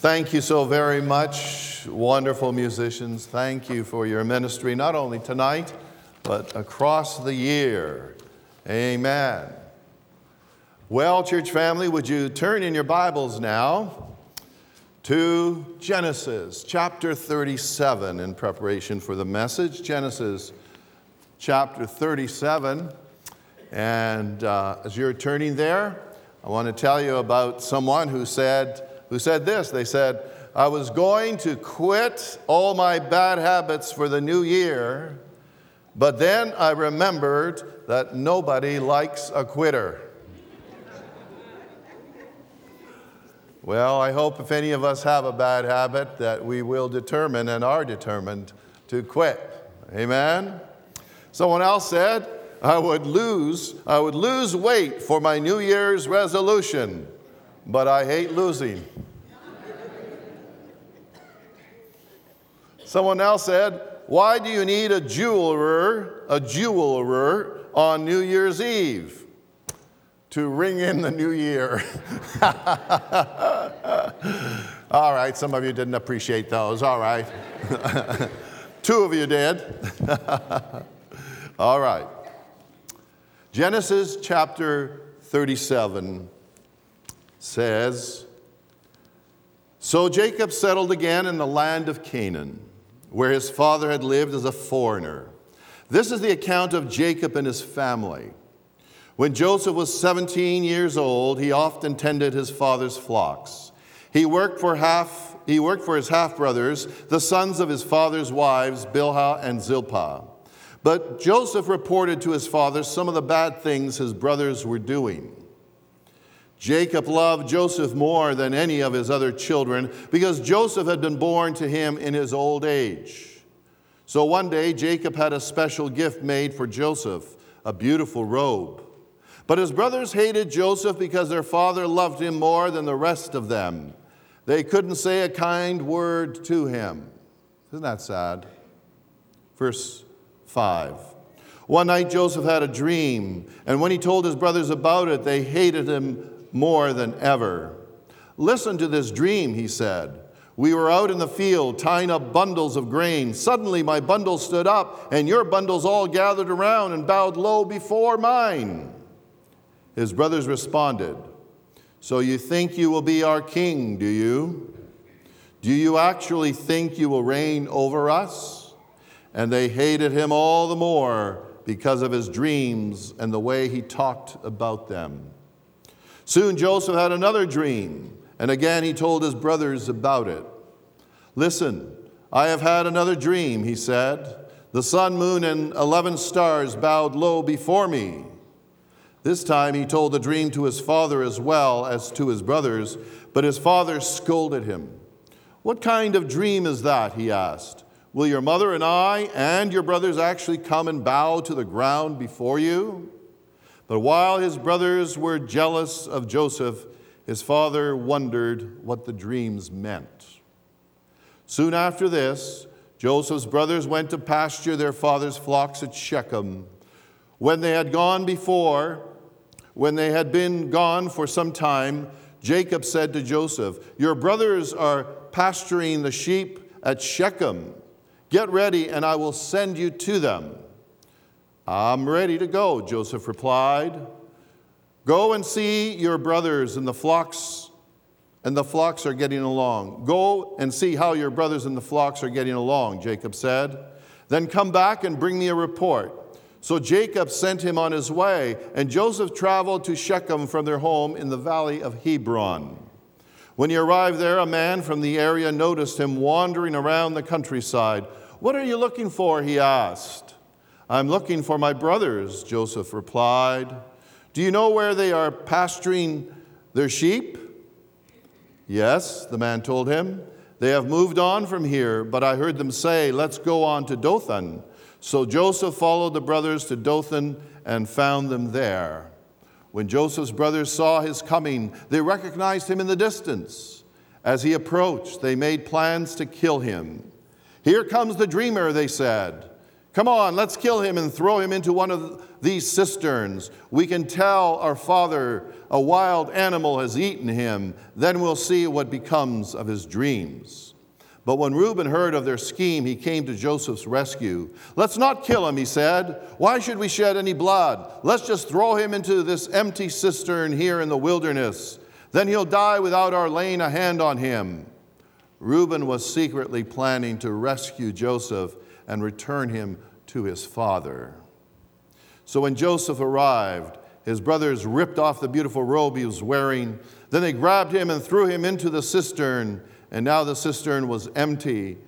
Thank you so very much, wonderful musicians. Thank you for your ministry, not only tonight, but across the year. Amen. Well, church family, would you turn in your Bibles now to Genesis chapter 37 in preparation for the message? Genesis chapter 37. And uh, as you're turning there, I want to tell you about someone who said, who said this. They said, I was going to quit all my bad habits for the new year, but then I remembered that nobody likes a quitter. well, I hope if any of us have a bad habit that we will determine and are determined to quit. Amen? Someone else said, I would lose, I would lose weight for my New Year's resolution, but I hate losing. Someone else said, Why do you need a jeweler, a jeweler on New Year's Eve? To ring in the new year. All right, some of you didn't appreciate those. All right. Two of you did. All right. Genesis chapter 37 says So Jacob settled again in the land of Canaan, where his father had lived as a foreigner. This is the account of Jacob and his family. When Joseph was 17 years old, he often tended his father's flocks. He worked for half he worked for his half brothers, the sons of his father's wives, Bilhah and Zilpah. But Joseph reported to his father some of the bad things his brothers were doing. Jacob loved Joseph more than any of his other children because Joseph had been born to him in his old age. So one day, Jacob had a special gift made for Joseph a beautiful robe. But his brothers hated Joseph because their father loved him more than the rest of them. They couldn't say a kind word to him. Isn't that sad? Verse 5. One night Joseph had a dream, and when he told his brothers about it, they hated him more than ever. Listen to this dream, he said. We were out in the field tying up bundles of grain. Suddenly my bundle stood up, and your bundles all gathered around and bowed low before mine. His brothers responded, So you think you will be our king, do you? Do you actually think you will reign over us? and they hated him all the more because of his dreams and the way he talked about them. Soon Joseph had another dream, and again he told his brothers about it. Listen, I have had another dream, he said. The sun, moon, and 11 stars bowed low before me. This time he told the dream to his father as well as to his brothers, but his father scolded him. What kind of dream is that? he asked. Will your mother and I and your brothers actually come and bow to the ground before you? But while his brothers were jealous of Joseph, his father wondered what the dreams meant. Soon after this, Joseph's brothers went to pasture their father's flocks at Shechem. When they had gone before, when they had been gone for some time, Jacob said to Joseph, Your brothers are pasturing the sheep at Shechem. Get ready, and I will send you to them. I'm ready to go, Joseph replied. Go and see your brothers and the flocks, and the flocks are getting along. Go and see how your brothers and the flocks are getting along, Jacob said. Then come back and bring me a report. So Jacob sent him on his way, and Joseph traveled to Shechem from their home in the valley of Hebron. When he arrived there, a man from the area noticed him wandering around the countryside. What are you looking for? he asked. I'm looking for my brothers, Joseph replied. Do you know where they are pasturing their sheep? Yes, the man told him. They have moved on from here, but I heard them say, Let's go on to Dothan. So Joseph followed the brothers to Dothan and found them there. When Joseph's brothers saw his coming, they recognized him in the distance. As he approached, they made plans to kill him. Here comes the dreamer, they said. Come on, let's kill him and throw him into one of these cisterns. We can tell our father a wild animal has eaten him. Then we'll see what becomes of his dreams. But when Reuben heard of their scheme, he came to Joseph's rescue. Let's not kill him, he said. Why should we shed any blood? Let's just throw him into this empty cistern here in the wilderness. Then he'll die without our laying a hand on him. Reuben was secretly planning to rescue Joseph and return him to his father. So when Joseph arrived, his brothers ripped off the beautiful robe he was wearing. Then they grabbed him and threw him into the cistern, and now the cistern was empty.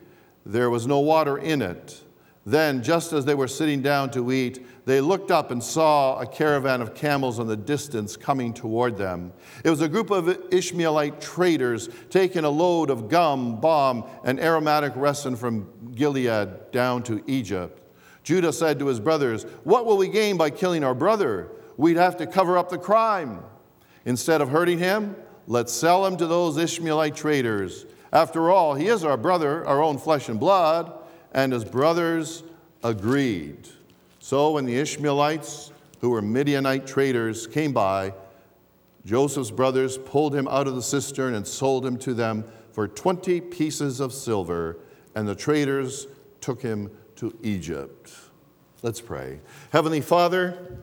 There was no water in it. Then, just as they were sitting down to eat, they looked up and saw a caravan of camels in the distance coming toward them. It was a group of Ishmaelite traders taking a load of gum, balm, and aromatic resin from Gilead down to Egypt. Judah said to his brothers, What will we gain by killing our brother? We'd have to cover up the crime. Instead of hurting him, let's sell him to those Ishmaelite traders. After all, he is our brother, our own flesh and blood and his brothers agreed. So when the Ishmaelites, who were Midianite traders, came by, Joseph's brothers pulled him out of the cistern and sold him to them for 20 pieces of silver, and the traders took him to Egypt. Let's pray. Heavenly Father,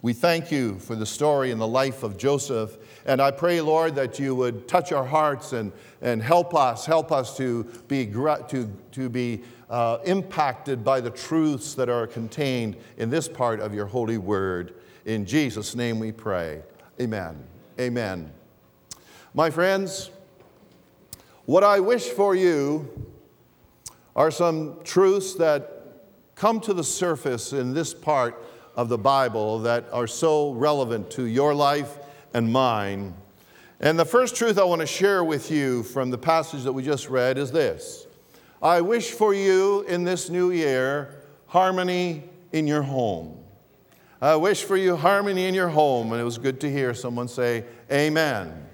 we thank you for the story and the life of Joseph. And I pray, Lord, that you would touch our hearts and, and help us, help us to be, to, to be uh, impacted by the truths that are contained in this part of your holy word. In Jesus' name we pray. Amen. Amen. My friends, what I wish for you are some truths that come to the surface in this part of the Bible that are so relevant to your life and mine. And the first truth I want to share with you from the passage that we just read is this I wish for you in this new year harmony in your home. I wish for you harmony in your home. And it was good to hear someone say, Amen.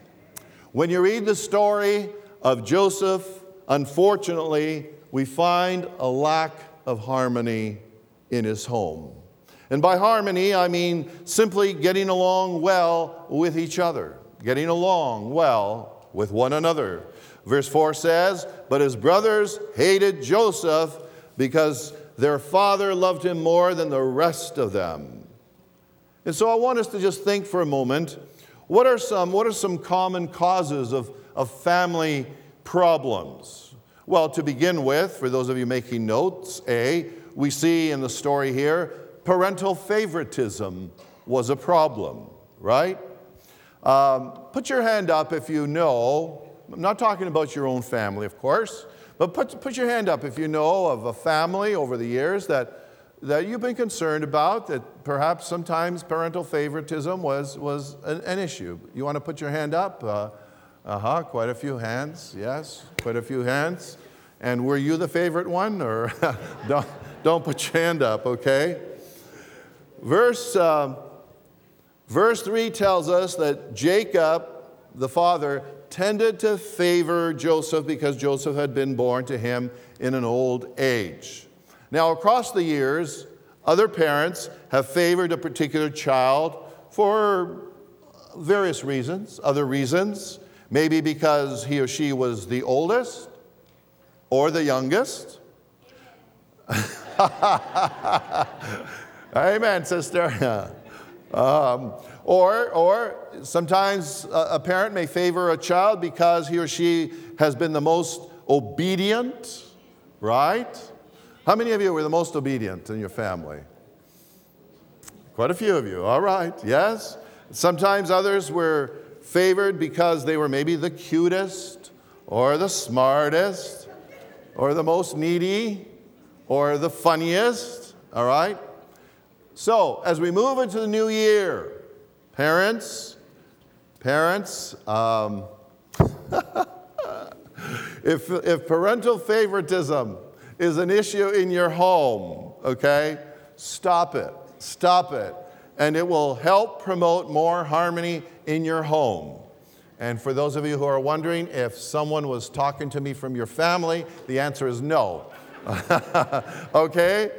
When you read the story of Joseph, unfortunately, we find a lack of harmony in his home. And by harmony, I mean simply getting along well with each other, getting along well with one another. Verse 4 says, But his brothers hated Joseph because their father loved him more than the rest of them. And so I want us to just think for a moment what are some, what are some common causes of, of family problems? Well, to begin with, for those of you making notes, A, we see in the story here parental favoritism was a problem, right? Um, put your hand up if you know I'm not talking about your own family, of course, but put, put your hand up if you know of a family over the years that, that you've been concerned about, that perhaps sometimes parental favoritism was, was an, an issue. You want to put your hand up? Uh huh, quite a few hands, yes, quite a few hands. And were you the favorite one? Or don't, don't put your hand up, okay? Verse, uh, verse 3 tells us that Jacob, the father, tended to favor Joseph because Joseph had been born to him in an old age. Now, across the years, other parents have favored a particular child for various reasons, other reasons, maybe because he or she was the oldest or the youngest. Amen, sister. um, or, or sometimes a parent may favor a child because he or she has been the most obedient, right? How many of you were the most obedient in your family? Quite a few of you, all right, yes. Sometimes others were favored because they were maybe the cutest or the smartest or the most needy or the funniest, all right? So, as we move into the new year, Parents, parents, um, if, if parental favoritism is an issue in your home, okay, stop it. Stop it. And it will help promote more harmony in your home. And for those of you who are wondering if someone was talking to me from your family, the answer is no. okay?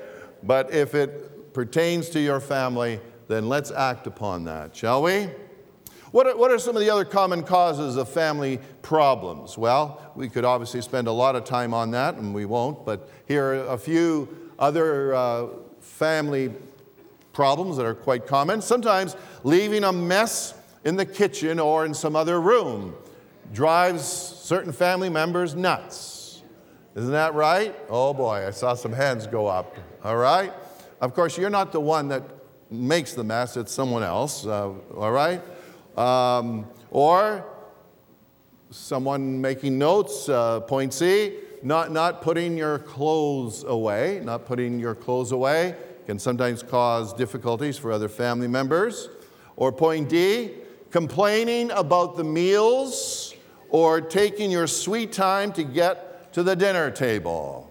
But if it pertains to your family, then let's act upon that, shall we? What are, what are some of the other common causes of family problems? Well, we could obviously spend a lot of time on that, and we won't, but here are a few other uh, family problems that are quite common. Sometimes leaving a mess in the kitchen or in some other room drives certain family members nuts. Isn't that right? Oh boy, I saw some hands go up. All right? Of course, you're not the one that makes the mess, it's someone else. Uh, all right? Um, or someone making notes, uh, point C, not, not putting your clothes away, not putting your clothes away can sometimes cause difficulties for other family members. Or point D, complaining about the meals or taking your sweet time to get to the dinner table.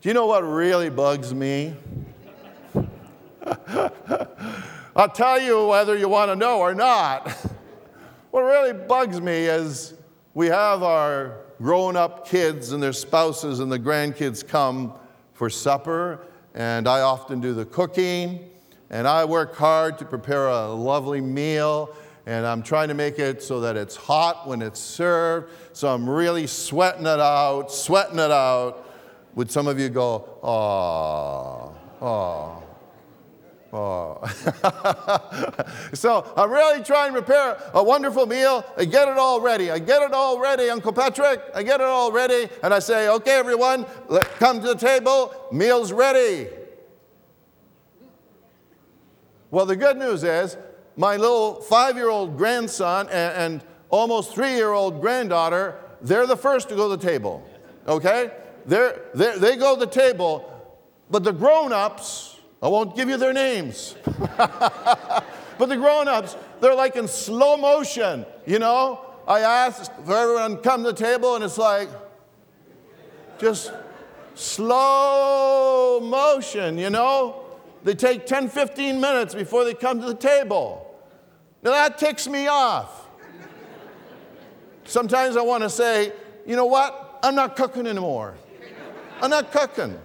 Do you know what really bugs me? I'll tell you whether you want to know or not. what really bugs me is we have our grown up kids and their spouses and the grandkids come for supper, and I often do the cooking, and I work hard to prepare a lovely meal, and I'm trying to make it so that it's hot when it's served. So I'm really sweating it out, sweating it out. Would some of you go, oh, oh? Oh. so I'm really trying to prepare a wonderful meal. I get it all ready. I get it all ready, Uncle Patrick. I get it all ready. And I say, okay, everyone, let, come to the table. Meal's ready. Well, the good news is my little five year old grandson and, and almost three year old granddaughter, they're the first to go to the table. Okay? They're, they're, they go to the table, but the grown ups, I won't give you their names. but the grown ups, they're like in slow motion, you know? I asked for everyone to come to the table, and it's like just slow motion, you know? They take 10, 15 minutes before they come to the table. Now that ticks me off. Sometimes I want to say, you know what? I'm not cooking anymore. I'm not cooking.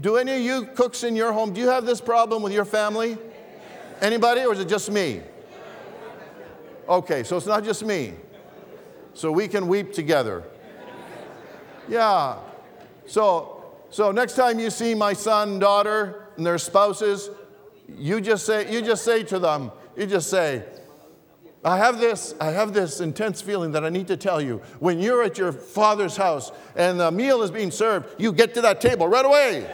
Do any of you cooks in your home, do you have this problem with your family? Anybody, or is it just me? Okay, so it's not just me. So we can weep together. Yeah. So, so next time you see my son, daughter, and their spouses, you just say, you just say to them, you just say, I have this, I have this intense feeling that I need to tell you. When you're at your father's house and the meal is being served, you get to that table right away.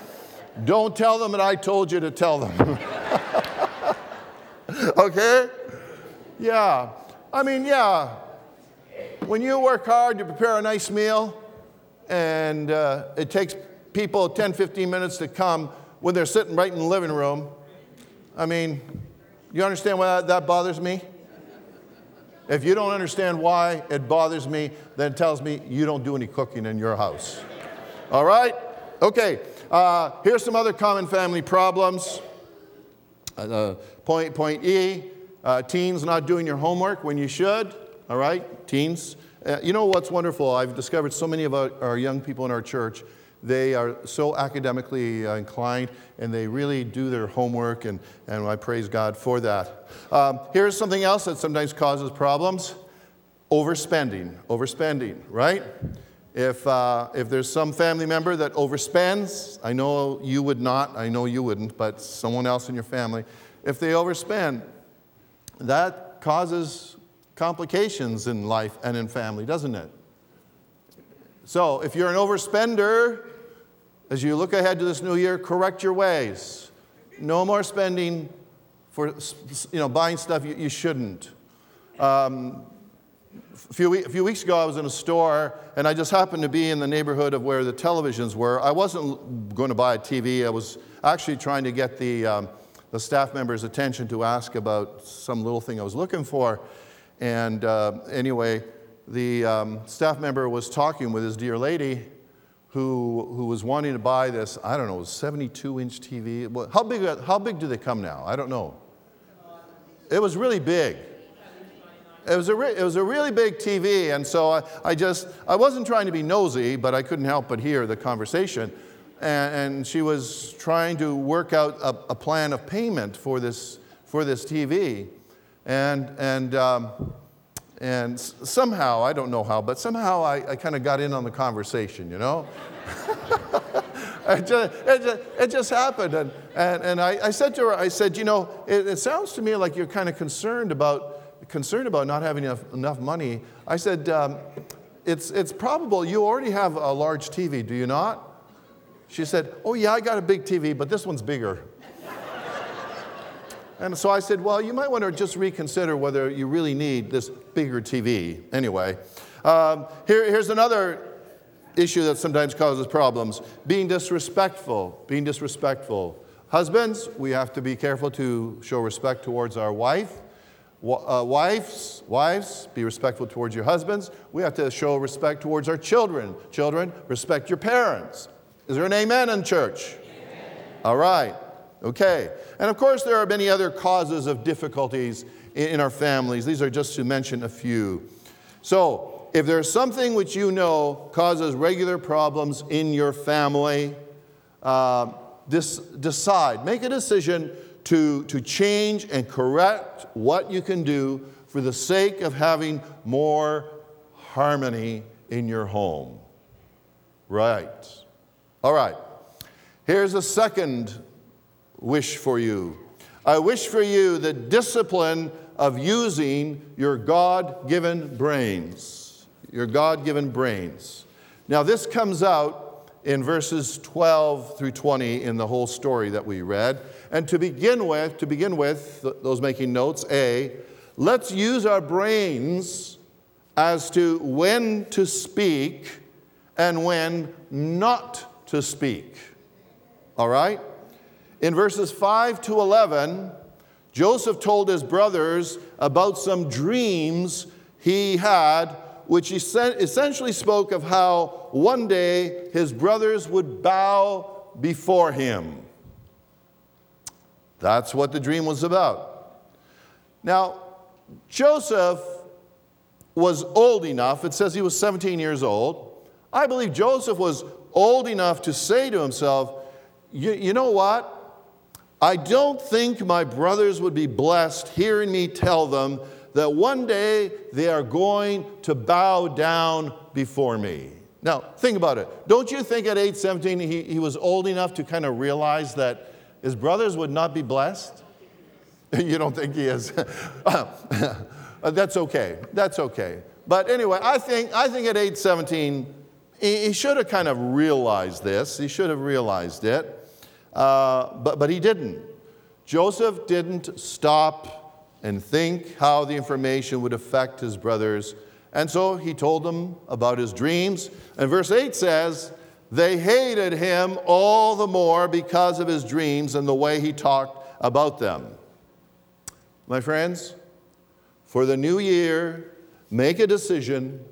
Don't tell them that I told you to tell them. okay? Yeah. I mean, yeah. When you work hard to prepare a nice meal and uh, it takes people 10, 15 minutes to come when they're sitting right in the living room, I mean, you understand why that, bothers me? If you don't understand why it bothers me, then it tells me you don't do any cooking in your house. All right? Okay. Uh, here's some other common family problems. Uh, point, point E uh, teens not doing your homework when you should. All right? Teens. Uh, you know what's wonderful? I've discovered so many of our, our young people in our church they are so academically uh, inclined and they really do their homework, and, and I praise God for that. Um, here's something else that sometimes causes problems overspending. Overspending, right? If, uh, if there's some family member that overspends, I know you would not, I know you wouldn't, but someone else in your family, if they overspend, that causes complications in life and in family, doesn't it? So if you're an overspender, as you look ahead to this new year, correct your ways. No more spending for you know, buying stuff you, you shouldn't. Um, a few, a few weeks ago, I was in a store and I just happened to be in the neighborhood of where the televisions were. I wasn't going to buy a TV, I was actually trying to get the, um, the staff member's attention to ask about some little thing I was looking for. And uh, anyway, the um, staff member was talking with his dear lady who, who was wanting to buy this, I don't know, 72 inch TV. How big, how big do they come now? I don't know. It was really big. It was, a re- it was a really big TV, and so I, I just, I wasn't trying to be nosy, but I couldn't help but hear the conversation. and, and she was trying to work out a, a, plan of payment for this, for this TV. And, and, um, and somehow, I don't know how, but somehow I, I kind of got in on the conversation, you know? it, just, it, just, it, just, happened. And, and, and I, I, said to her, I said, you know, it, it sounds to me like you're kind of concerned about, concerned about not having enough, enough money. I said, um, it's, it's probable you already have a large TV, do you not? She said, Oh, yeah, I got a big TV, but this one's bigger. And so I said, Well, you might want to just reconsider whether you really need this bigger TV. Anyway, um, here, here's another issue that sometimes causes problems being disrespectful. Being disrespectful. Husbands, we have to be careful to show respect towards our wife. Uh, wives, wives, be respectful towards your husbands. We have to show respect towards our children. Children, respect your parents. Is there an amen in church? Amen. All right. Okay. And of course, there are many other causes of difficulties in our families. These are just to mention a few. So, if there's something which you know causes regular problems in your family, uh, dis- decide, make a decision to, to change and correct what you can do for the sake of having more harmony in your home. Right. All right. Here's a second wish for you. I wish for you the discipline of using your God given brains. Your God given brains. Now, this comes out in verses 12 through 20 in the whole story that we read. And to begin with, to begin with, those making notes, A, let's use our brains as to when to speak and when not to speak. All right? In verses 5 to 11, Joseph told his brothers about some dreams he had, which essentially spoke of how one day his brothers would bow before him. That's what the dream was about. Now, Joseph was old enough, it says he was 17 years old. I believe Joseph was old enough to say to himself, you, know what? I don't think my brothers would be blessed hearing me tell them that one day they are going to bow down before me. Now, think about it. Don't you think at age 17 he, he was old enough to kind of realize that his brothers would not be blessed? you don't think he is? Uh, that's okay. That's okay. But anyway, I think, I think at age 17, he should have kind of realized this. He should have realized it, uh, but, but he didn't. Joseph didn't stop and think how the information would affect his brothers. And so he told them about his dreams. And verse 8 says, They hated him all the more because of his dreams and the way he talked about them. My friends, for the new year, make a decision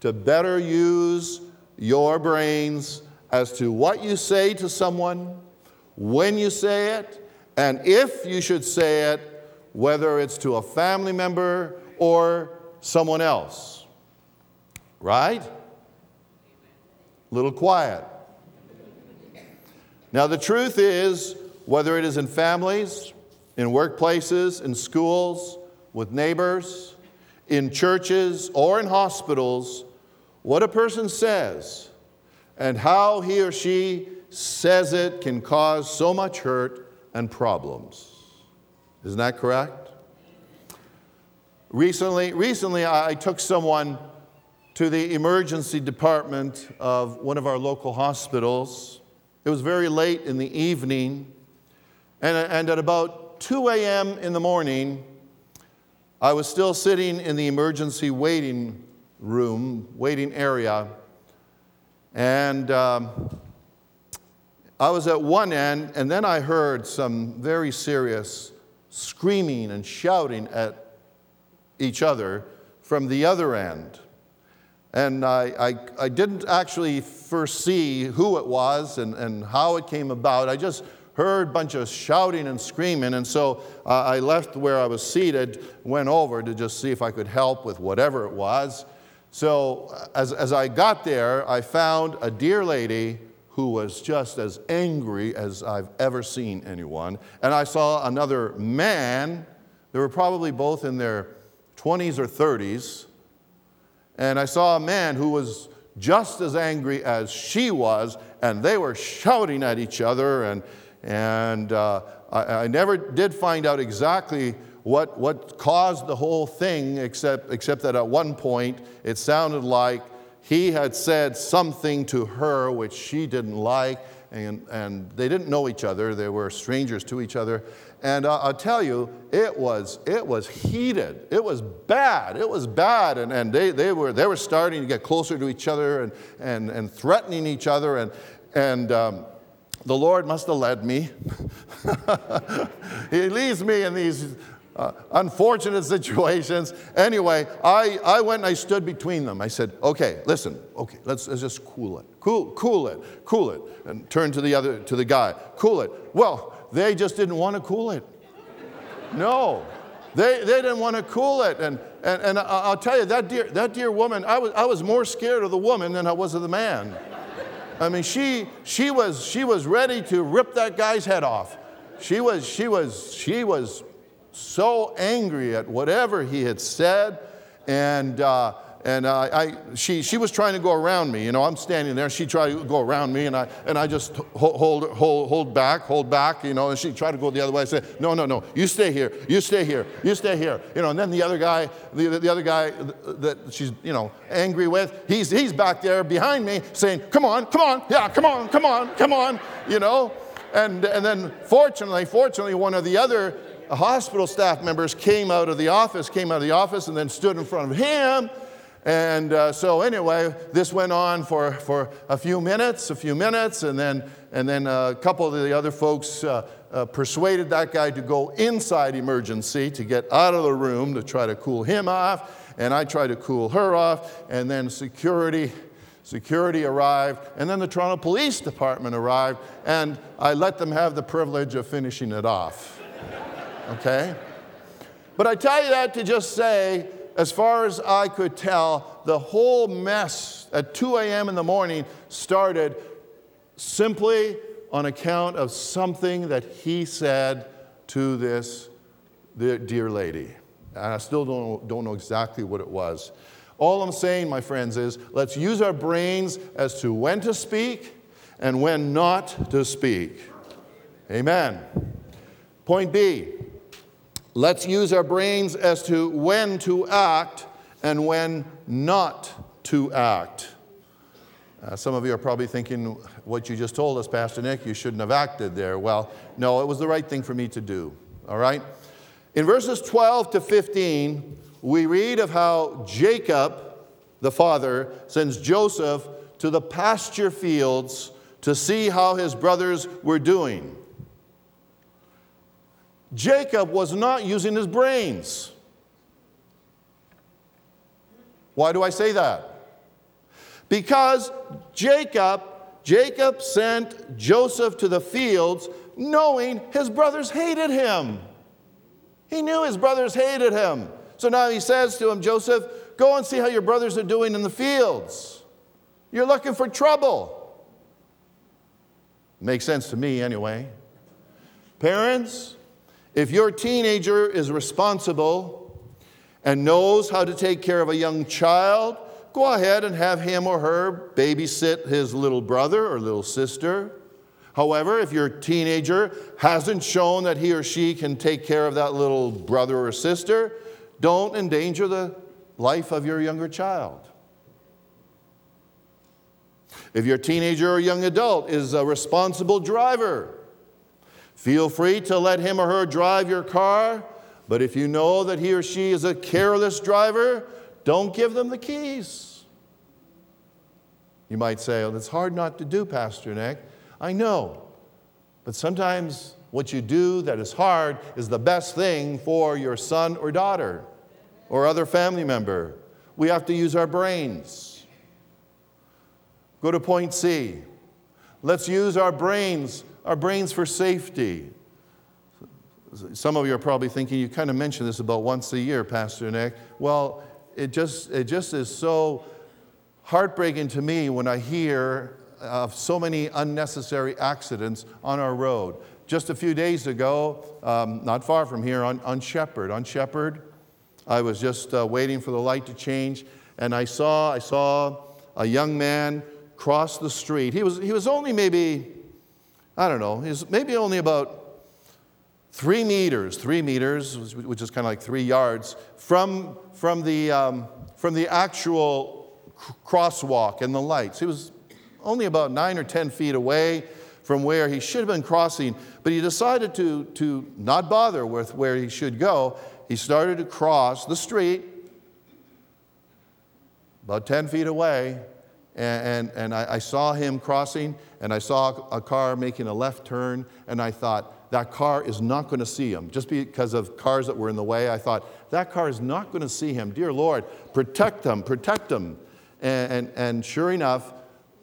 to better use your brains as to what you say to someone, when you say it, and if you should say it, whether it's to a family member or someone else. Right? Little quiet. Now, the truth is, whether it is in families, in workplaces, in schools, with neighbors, in churches, or in hospitals, what a person says and how he or she says it can cause so much hurt and problems. Isn't that correct? Recently, recently I took someone to the emergency department of one of our local hospitals. It was very late in the evening, and, and at about 2 a.m. in the morning, I was still sitting in the emergency waiting room, waiting area. And um, I was at one end, and then I heard some very serious screaming and shouting at each other from the other end. And I, I, I didn't actually foresee who it was and, and how it came about. I just heard a bunch of shouting and screaming. And so uh, I left where I was seated, went over to just see if I could help with whatever it was. So as, as I got there, I found a dear lady who was just as angry as I've ever seen anyone. And I saw another man, they were probably both in their 20s or 30s. And I saw a man who was just as angry as she was, and they were shouting at each other. And, and uh, I, I never did find out exactly what, what caused the whole thing, except, except that at one point it sounded like he had said something to her which she didn't like, and, and they didn't know each other. They were strangers to each other. And uh, I'll tell you, it was, it was heated. It was bad. It was bad. And, and they, they, were, they were starting to get closer to each other and, and, and threatening each other. And, and um, the Lord must have led me. he leads me in these uh, unfortunate situations. Anyway, I, I went and I stood between them. I said, okay, listen, okay, let's, let's just cool it. Cool, cool it, cool it. And turn to the other, to the guy, cool it. Well, they just didn't want to cool it. No, they, they didn't want to cool it. And, and, and I'll tell you, that dear, that dear woman, I was, I was more scared of the woman than I was of the man. I mean, she, she, was, she was ready to rip that guy's head off. She was, she was, she was so angry at whatever he had said. And, uh, and uh, I, she, she was trying to go around me. You know, I'm standing there. She tried to go around me, and I, and I just hold, hold, hold back, hold back, you know, and she tried to go the other way. I said, no, no, no, you stay here, you stay here, you stay here. You know, and then the other guy, the, the other guy that she's, you know, angry with, he's, he's back there behind me saying, come on, come on, yeah, come on, come on, come on, you know. And, and then fortunately, fortunately, one of the other hospital staff members came out of the office, came out of the office, and then stood in front of him. And uh, so, anyway, this went on for, for a few minutes, a few minutes, and then, and then a couple of the other folks uh, uh, persuaded that guy to go inside emergency to get out of the room to try to cool him off. And I tried to cool her off, and then security. Security arrived, and then the Toronto Police Department arrived, and I let them have the privilege of finishing it off okay? But I tell you that to just say, as far as I could tell, the whole mess at 2 a.m. in the morning started simply on account of something that he said to this dear lady. And I still don't, don't know exactly what it was. All I'm saying, my friends, is let's use our brains as to when to speak and when not to speak. Amen. Point B Let's use our brains as to when to act and when not to act. Uh, some of you are probably thinking, what you just told us, Pastor Nick, you shouldn't have acted there. Well, no, it was the right thing for me to do. All right? In verses 12 to 15, we read of how Jacob, the father, sends Joseph to the pasture fields to see how his brothers were doing. Jacob was not using his brains. Why do I say that? Because Jacob, Jacob sent Joseph to the fields knowing his brothers hated him. He knew his brothers hated him. So now he says to him, Joseph, go and see how your brothers are doing in the fields. You're looking for trouble. Makes sense to me anyway. Parents, if your teenager is responsible and knows how to take care of a young child, go ahead and have him or her babysit his little brother or little sister. However, if your teenager hasn't shown that he or she can take care of that little brother or sister, don't endanger the life of your younger child. If your teenager or young adult is a responsible driver, Feel free to let him or her drive your car, but if you know that he or she is a careless driver, don't give them the keys. You might say, that's hard not to do, Pastor Nick. I know. But sometimes what you do that is hard is the best thing for your son or daughter or other family member. We have to use our brains. Go to point C. Let's use our brains our brains for safety. Some of you are probably thinking, you kind of mention this about once a year, Pastor Nick. Well, it just, it just is so heartbreaking to me when I hear of so many unnecessary accidents on our road. Just a few days ago, um, not far from here, on, on Sheppard, on Sheppard, I was just uh, waiting for the light to change, and I saw, I saw a young man cross the street. He was, he was only maybe, I don't know, he's maybe only about three meters, three meters, which is kind of like three yards, from, from, the, um, from the actual crosswalk and the lights. He was only about nine or 10 feet away from where he should have been crossing, but he decided to, to not bother with where he should go. He started to cross the street about 10 feet away, and, and, I, I saw him crossing, and I saw a car making a left turn, and I thought, that car is not going to see him. Just because of cars that were in the way, I thought, that car is not going to see him. Dear Lord, protect them, protect them. And, and, and sure enough,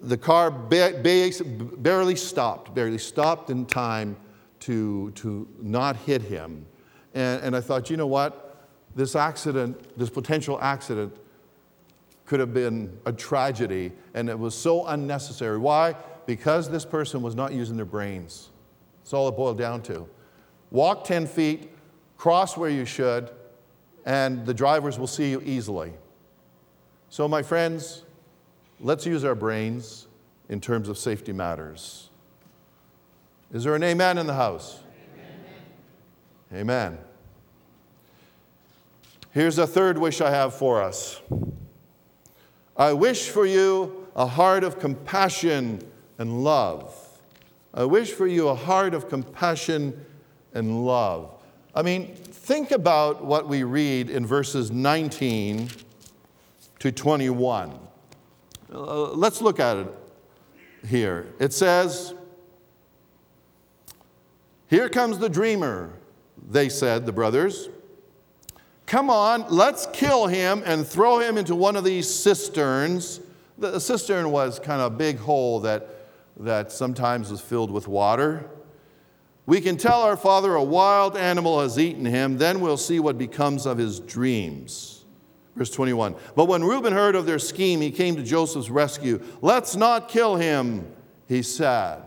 the car ba- ba- barely stopped, barely stopped in time to, to not hit him. And, and I thought, you know what? This accident, this potential accident, could have been a tragedy, and it was so unnecessary. Why? Because this person was not using their brains. That's all it boiled down to. Walk 10 feet, cross where you should, and the drivers will see you easily. So, my friends, let's use our brains in terms of safety matters. Is there an amen in the house? Amen. amen. Here's a third wish I have for us. I wish for you a heart of compassion and love. I wish for you a heart of compassion and love. I mean, think about what we read in verses 19 to 21. Uh, let's look at it here. It says, Here comes the dreamer, they said, the brothers. Come on, let's kill him and throw him into one of these cisterns. The cistern was kind of a big hole that, that sometimes was filled with water. We can tell our father a wild animal has eaten him, then we'll see what becomes of his dreams. Verse 21. But when Reuben heard of their scheme, he came to Joseph's rescue. Let's not kill him, he said.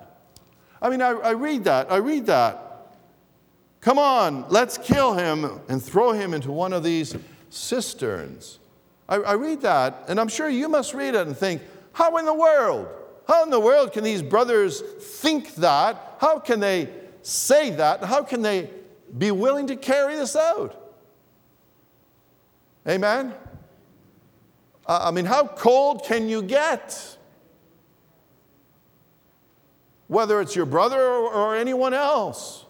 I mean, I, I read that. I read that. Come on, let's kill him and throw him into one of these cisterns. I, I, read that, and I'm sure you must read it and think, how in the world? How in the world can these brothers think that? How can they say that? How can they be willing to carry this out? Amen? I mean, how cold can you get? Whether it's your brother or, or anyone else.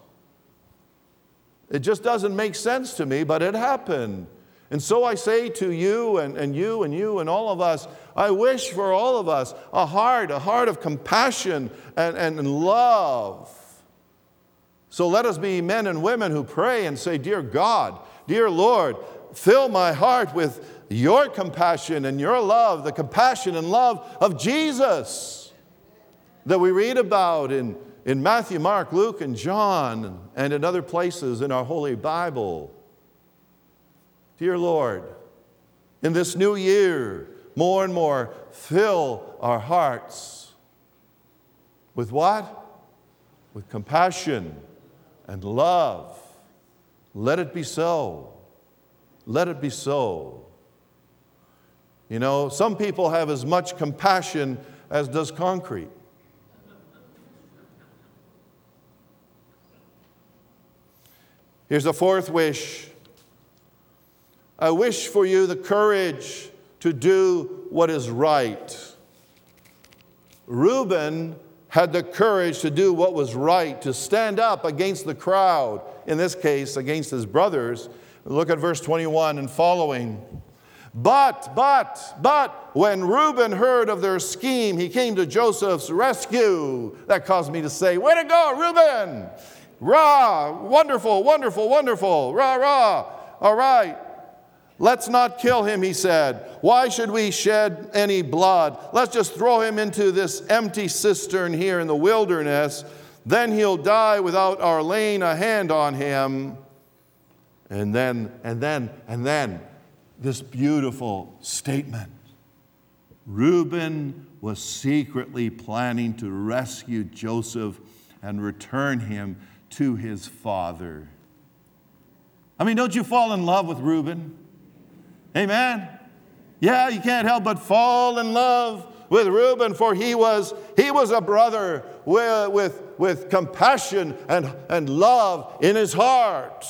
It just doesn't make sense to me, but it happened. And so I say to you and, and you and you and all of us, I wish for all of us a heart, a heart of compassion and, and love. So let us be men and women who pray and say, Dear God, dear Lord, fill my heart with your compassion and your love, the compassion and love of Jesus that we read about in in Matthew, Mark, Luke, and John, and in other places in our Holy Bible. Dear Lord, in this new year, more and more, fill our hearts with what? With compassion and love. Let it be so. Let it be so. You know, some people have as much compassion as does concrete. Here's a fourth wish I wish for you the courage to do what is right. Reuben had the courage to do what was right, to stand up against the crowd, in this case, against his brothers. Look at verse 21 and following. But, but, but, when Reuben heard of their scheme, he came to Joseph's rescue. That caused me to say, Way to go, Reuben! Rah, wonderful, wonderful, wonderful. Rah, rah. All right. Let's not kill him, he said. Why should we shed any blood? Let's just throw him into this empty cistern here in the wilderness. Then he'll die without our laying a hand on him. And then, and then, and then, this beautiful statement. Reuben was secretly planning to rescue Joseph and return him to his father. I mean, don't you fall in love with Reuben? Amen. Yeah, you can't help but fall in love with Reuben, for he was, he was a brother with, with, with compassion and, and love in his heart.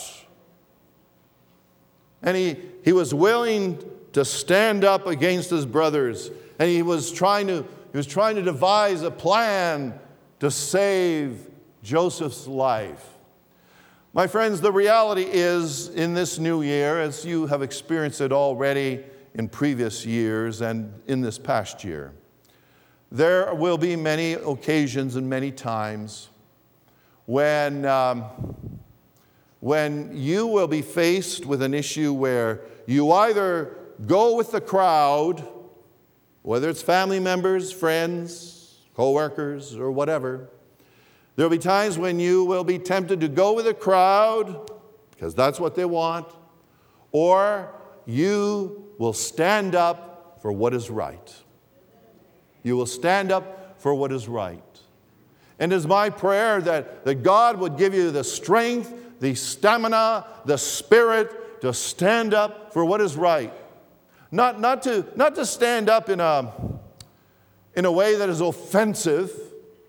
And he, he was willing to stand up against his brothers. And he was trying to, he was trying to devise a plan to save Joseph's life. My friends, the reality is in this new year, as you have experienced it already in previous years and in this past year, there will be many occasions and many times when, um, when you will be faced with an issue where you either go with the crowd, whether it's family members, friends, co workers, or whatever, There'll be times when you will be tempted to go with the crowd because that's what they want, or you will stand up for what is right. You will stand up for what is right. And it's my prayer that, that God would give you the strength, the stamina, the spirit to stand up for what is right. Not, not, to, not to stand up in a, in a way that is offensive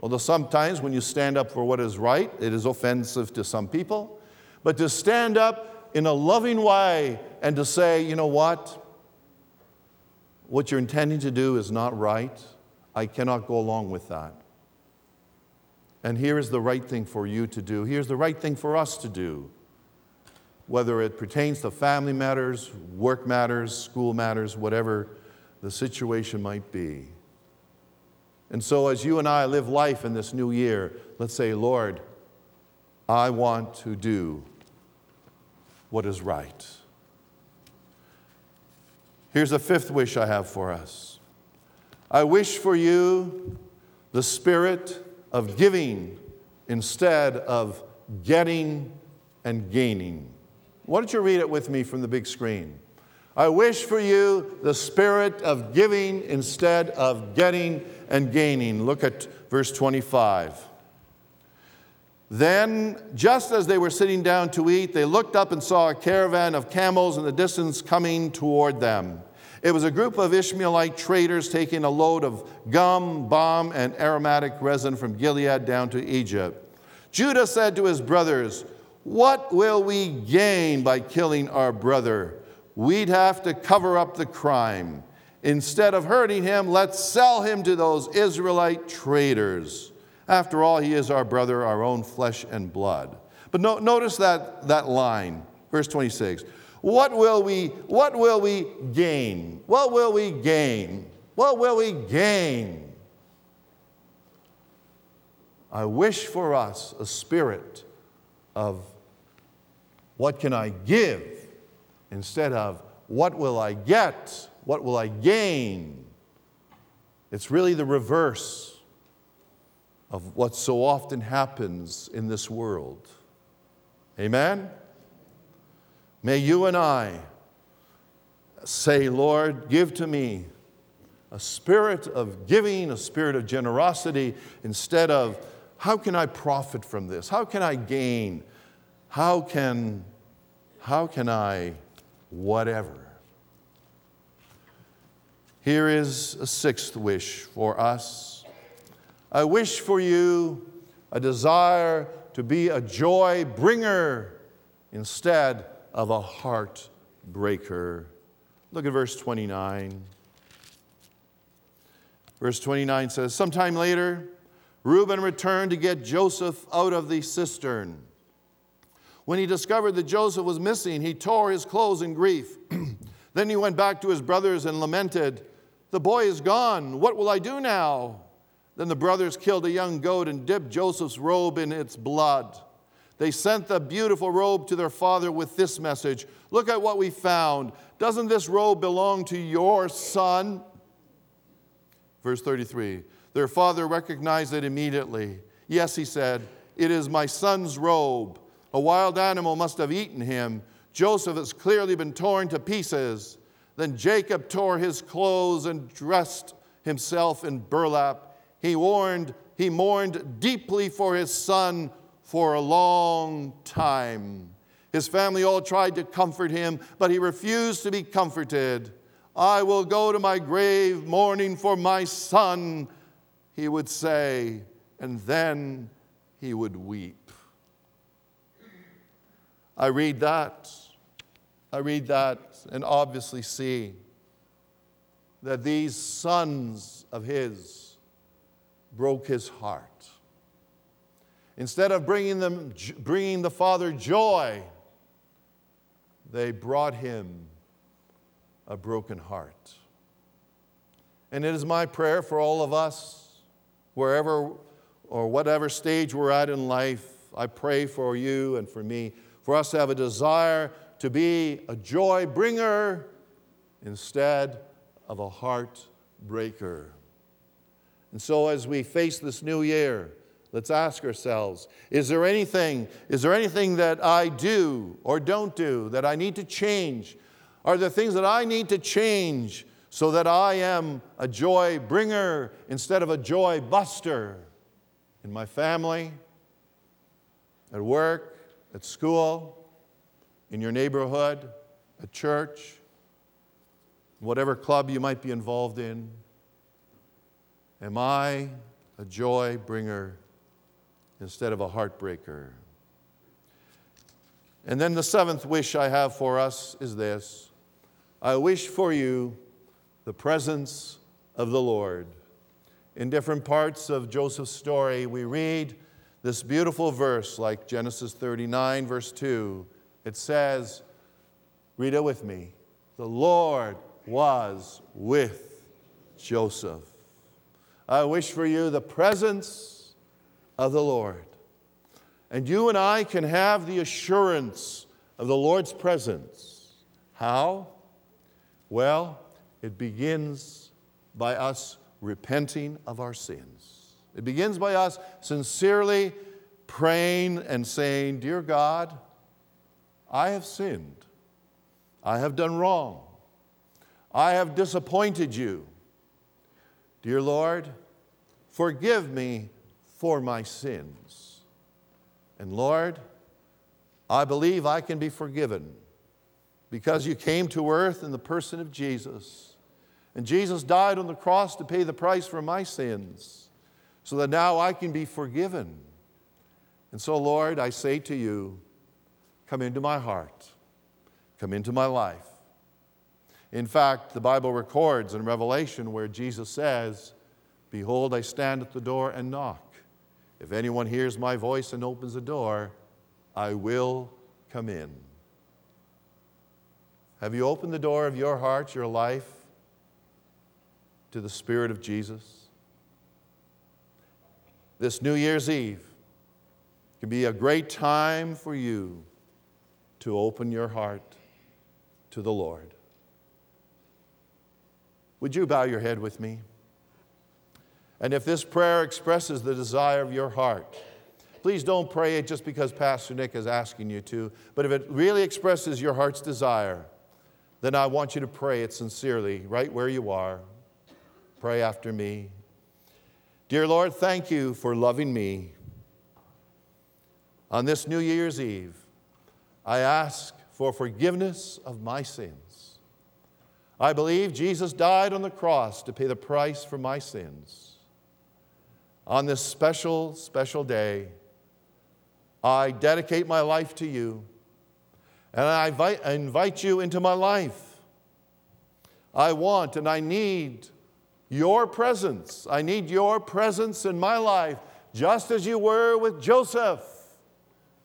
Although sometimes when you stand up for what is right, it is offensive to some people. But to stand up in a loving way and to say, you know what? What you're intending to do is not right. I cannot go along with that. And here is the right thing for you to do. Here's the right thing for us to do. Whether it pertains to family matters, work matters, school matters, whatever the situation might be. And so, as you and I live life in this new year, let's say, Lord, I want to do what is right. Here's a fifth wish I have for us I wish for you the spirit of giving instead of getting and gaining. Why don't you read it with me from the big screen? I wish for you the spirit of giving instead of getting and gaining. Look at verse 25. Then, just as they were sitting down to eat, they looked up and saw a caravan of camels in the distance coming toward them. It was a group of Ishmaelite traders taking a load of gum, balm, and aromatic resin from Gilead down to Egypt. Judah said to his brothers, What will we gain by killing our brother? We'd have to cover up the crime. Instead of hurting him, let's sell him to those Israelite traders. After all, he is our brother, our own flesh and blood. But no, notice that, that line, verse 26. What will we, what will we gain? What will we gain? What will we gain? I wish for us a spirit of what can I give instead of what will I get? What will I gain? It's really the reverse of what so often happens in this world. Amen? May you and I say, Lord, give to me a spirit of giving, a spirit of generosity, instead of how can I profit from this? How can I gain? How can, how can I whatever? Here is a sixth wish for us. I wish for you a desire to be a joy bringer instead of a heart breaker. Look at verse 29. Verse 29 says, Sometime later, Reuben returned to get Joseph out of the cistern. When he discovered that Joseph was missing, he tore his clothes in grief. then he went back to his brothers and lamented. The boy is gone. What will I do now? Then the brothers killed a young goat and dipped Joseph's robe in its blood. They sent the beautiful robe to their father with this message Look at what we found. Doesn't this robe belong to your son? Verse 33 Their father recognized it immediately. Yes, he said, It is my son's robe. A wild animal must have eaten him. Joseph has clearly been torn to pieces. Then Jacob tore his clothes and dressed himself in burlap. He warned, he mourned deeply for his son for a long time. His family all tried to comfort him, but he refused to be comforted. I will go to my grave mourning for my son, he would say, and then he would weep. I read that. I read that and obviously see that these sons of his broke his heart. Instead of bringing, them, bringing the father joy, they brought him a broken heart. And it is my prayer for all of us, wherever or whatever stage we're at in life, I pray for you and for me, for us to have a desire to be a joy bringer instead of a heartbreaker. And so, as we face this new year, let's ask ourselves is there anything is there anything that i do or don't do that i need to change are there things that i need to change so that i am a joy bringer instead of a joy buster in my family at work at school in your neighborhood at church whatever club you might be involved in? Am I a joy bringer instead of a heartbreaker? And then the seventh wish I have for us is this I wish for you the presence of the Lord. In different parts of Joseph's story, we read this beautiful verse, like Genesis 39, verse 2. It says, Read it with me. The Lord was with Joseph. I wish for you the presence of the Lord. And you and I can have the assurance of the Lord's presence. How? Well, it begins by us repenting of our sins. It begins by us sincerely praying and saying, Dear God, I have sinned. I have done wrong. I have disappointed you. Dear Lord, forgive me for my sins. And Lord, I believe I can be forgiven because you came to earth in the person of Jesus. And Jesus died on the cross to pay the price for my sins so that now I can be forgiven. And so, Lord, I say to you, come into my heart, come into my life. In fact, the Bible records in Revelation where Jesus says, Behold, I stand at the door and knock. If anyone hears my voice and opens the door, I will come in. Have you opened the door of your heart, your life, to the Spirit of Jesus? This New Year's Eve can be a great time for you to open your heart to the Lord. Would you bow your head with me? And if this prayer expresses the desire of your heart, please don't pray it just because Pastor Nick is asking you to, but if it really expresses your heart's desire, then I want you to pray it sincerely right where you are. Pray after me. Dear Lord, thank you for loving me. On this New Year's Eve, I ask for forgiveness of my sins. I believe Jesus died on the cross to pay the price for my sins. On this special, special day, I dedicate my life to you and I invite, you into my life. I want and I need your presence. I need your presence in my life, just as you were with Joseph.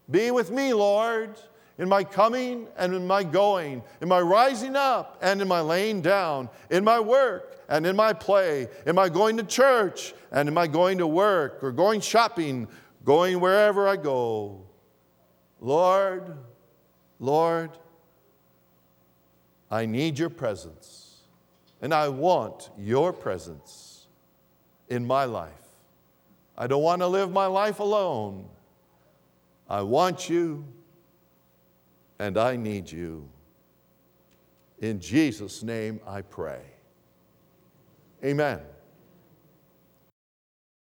Be with me, Lord in my coming and in my going, in my rising up and in my laying down, in my work and in my play, in my going to church and in my going to work or going shopping, going wherever I go. Lord, Lord, I need your presence and I want your presence in my life. I don't want to live my life alone. I want you and I need you. In Jesus' name I pray. Amen.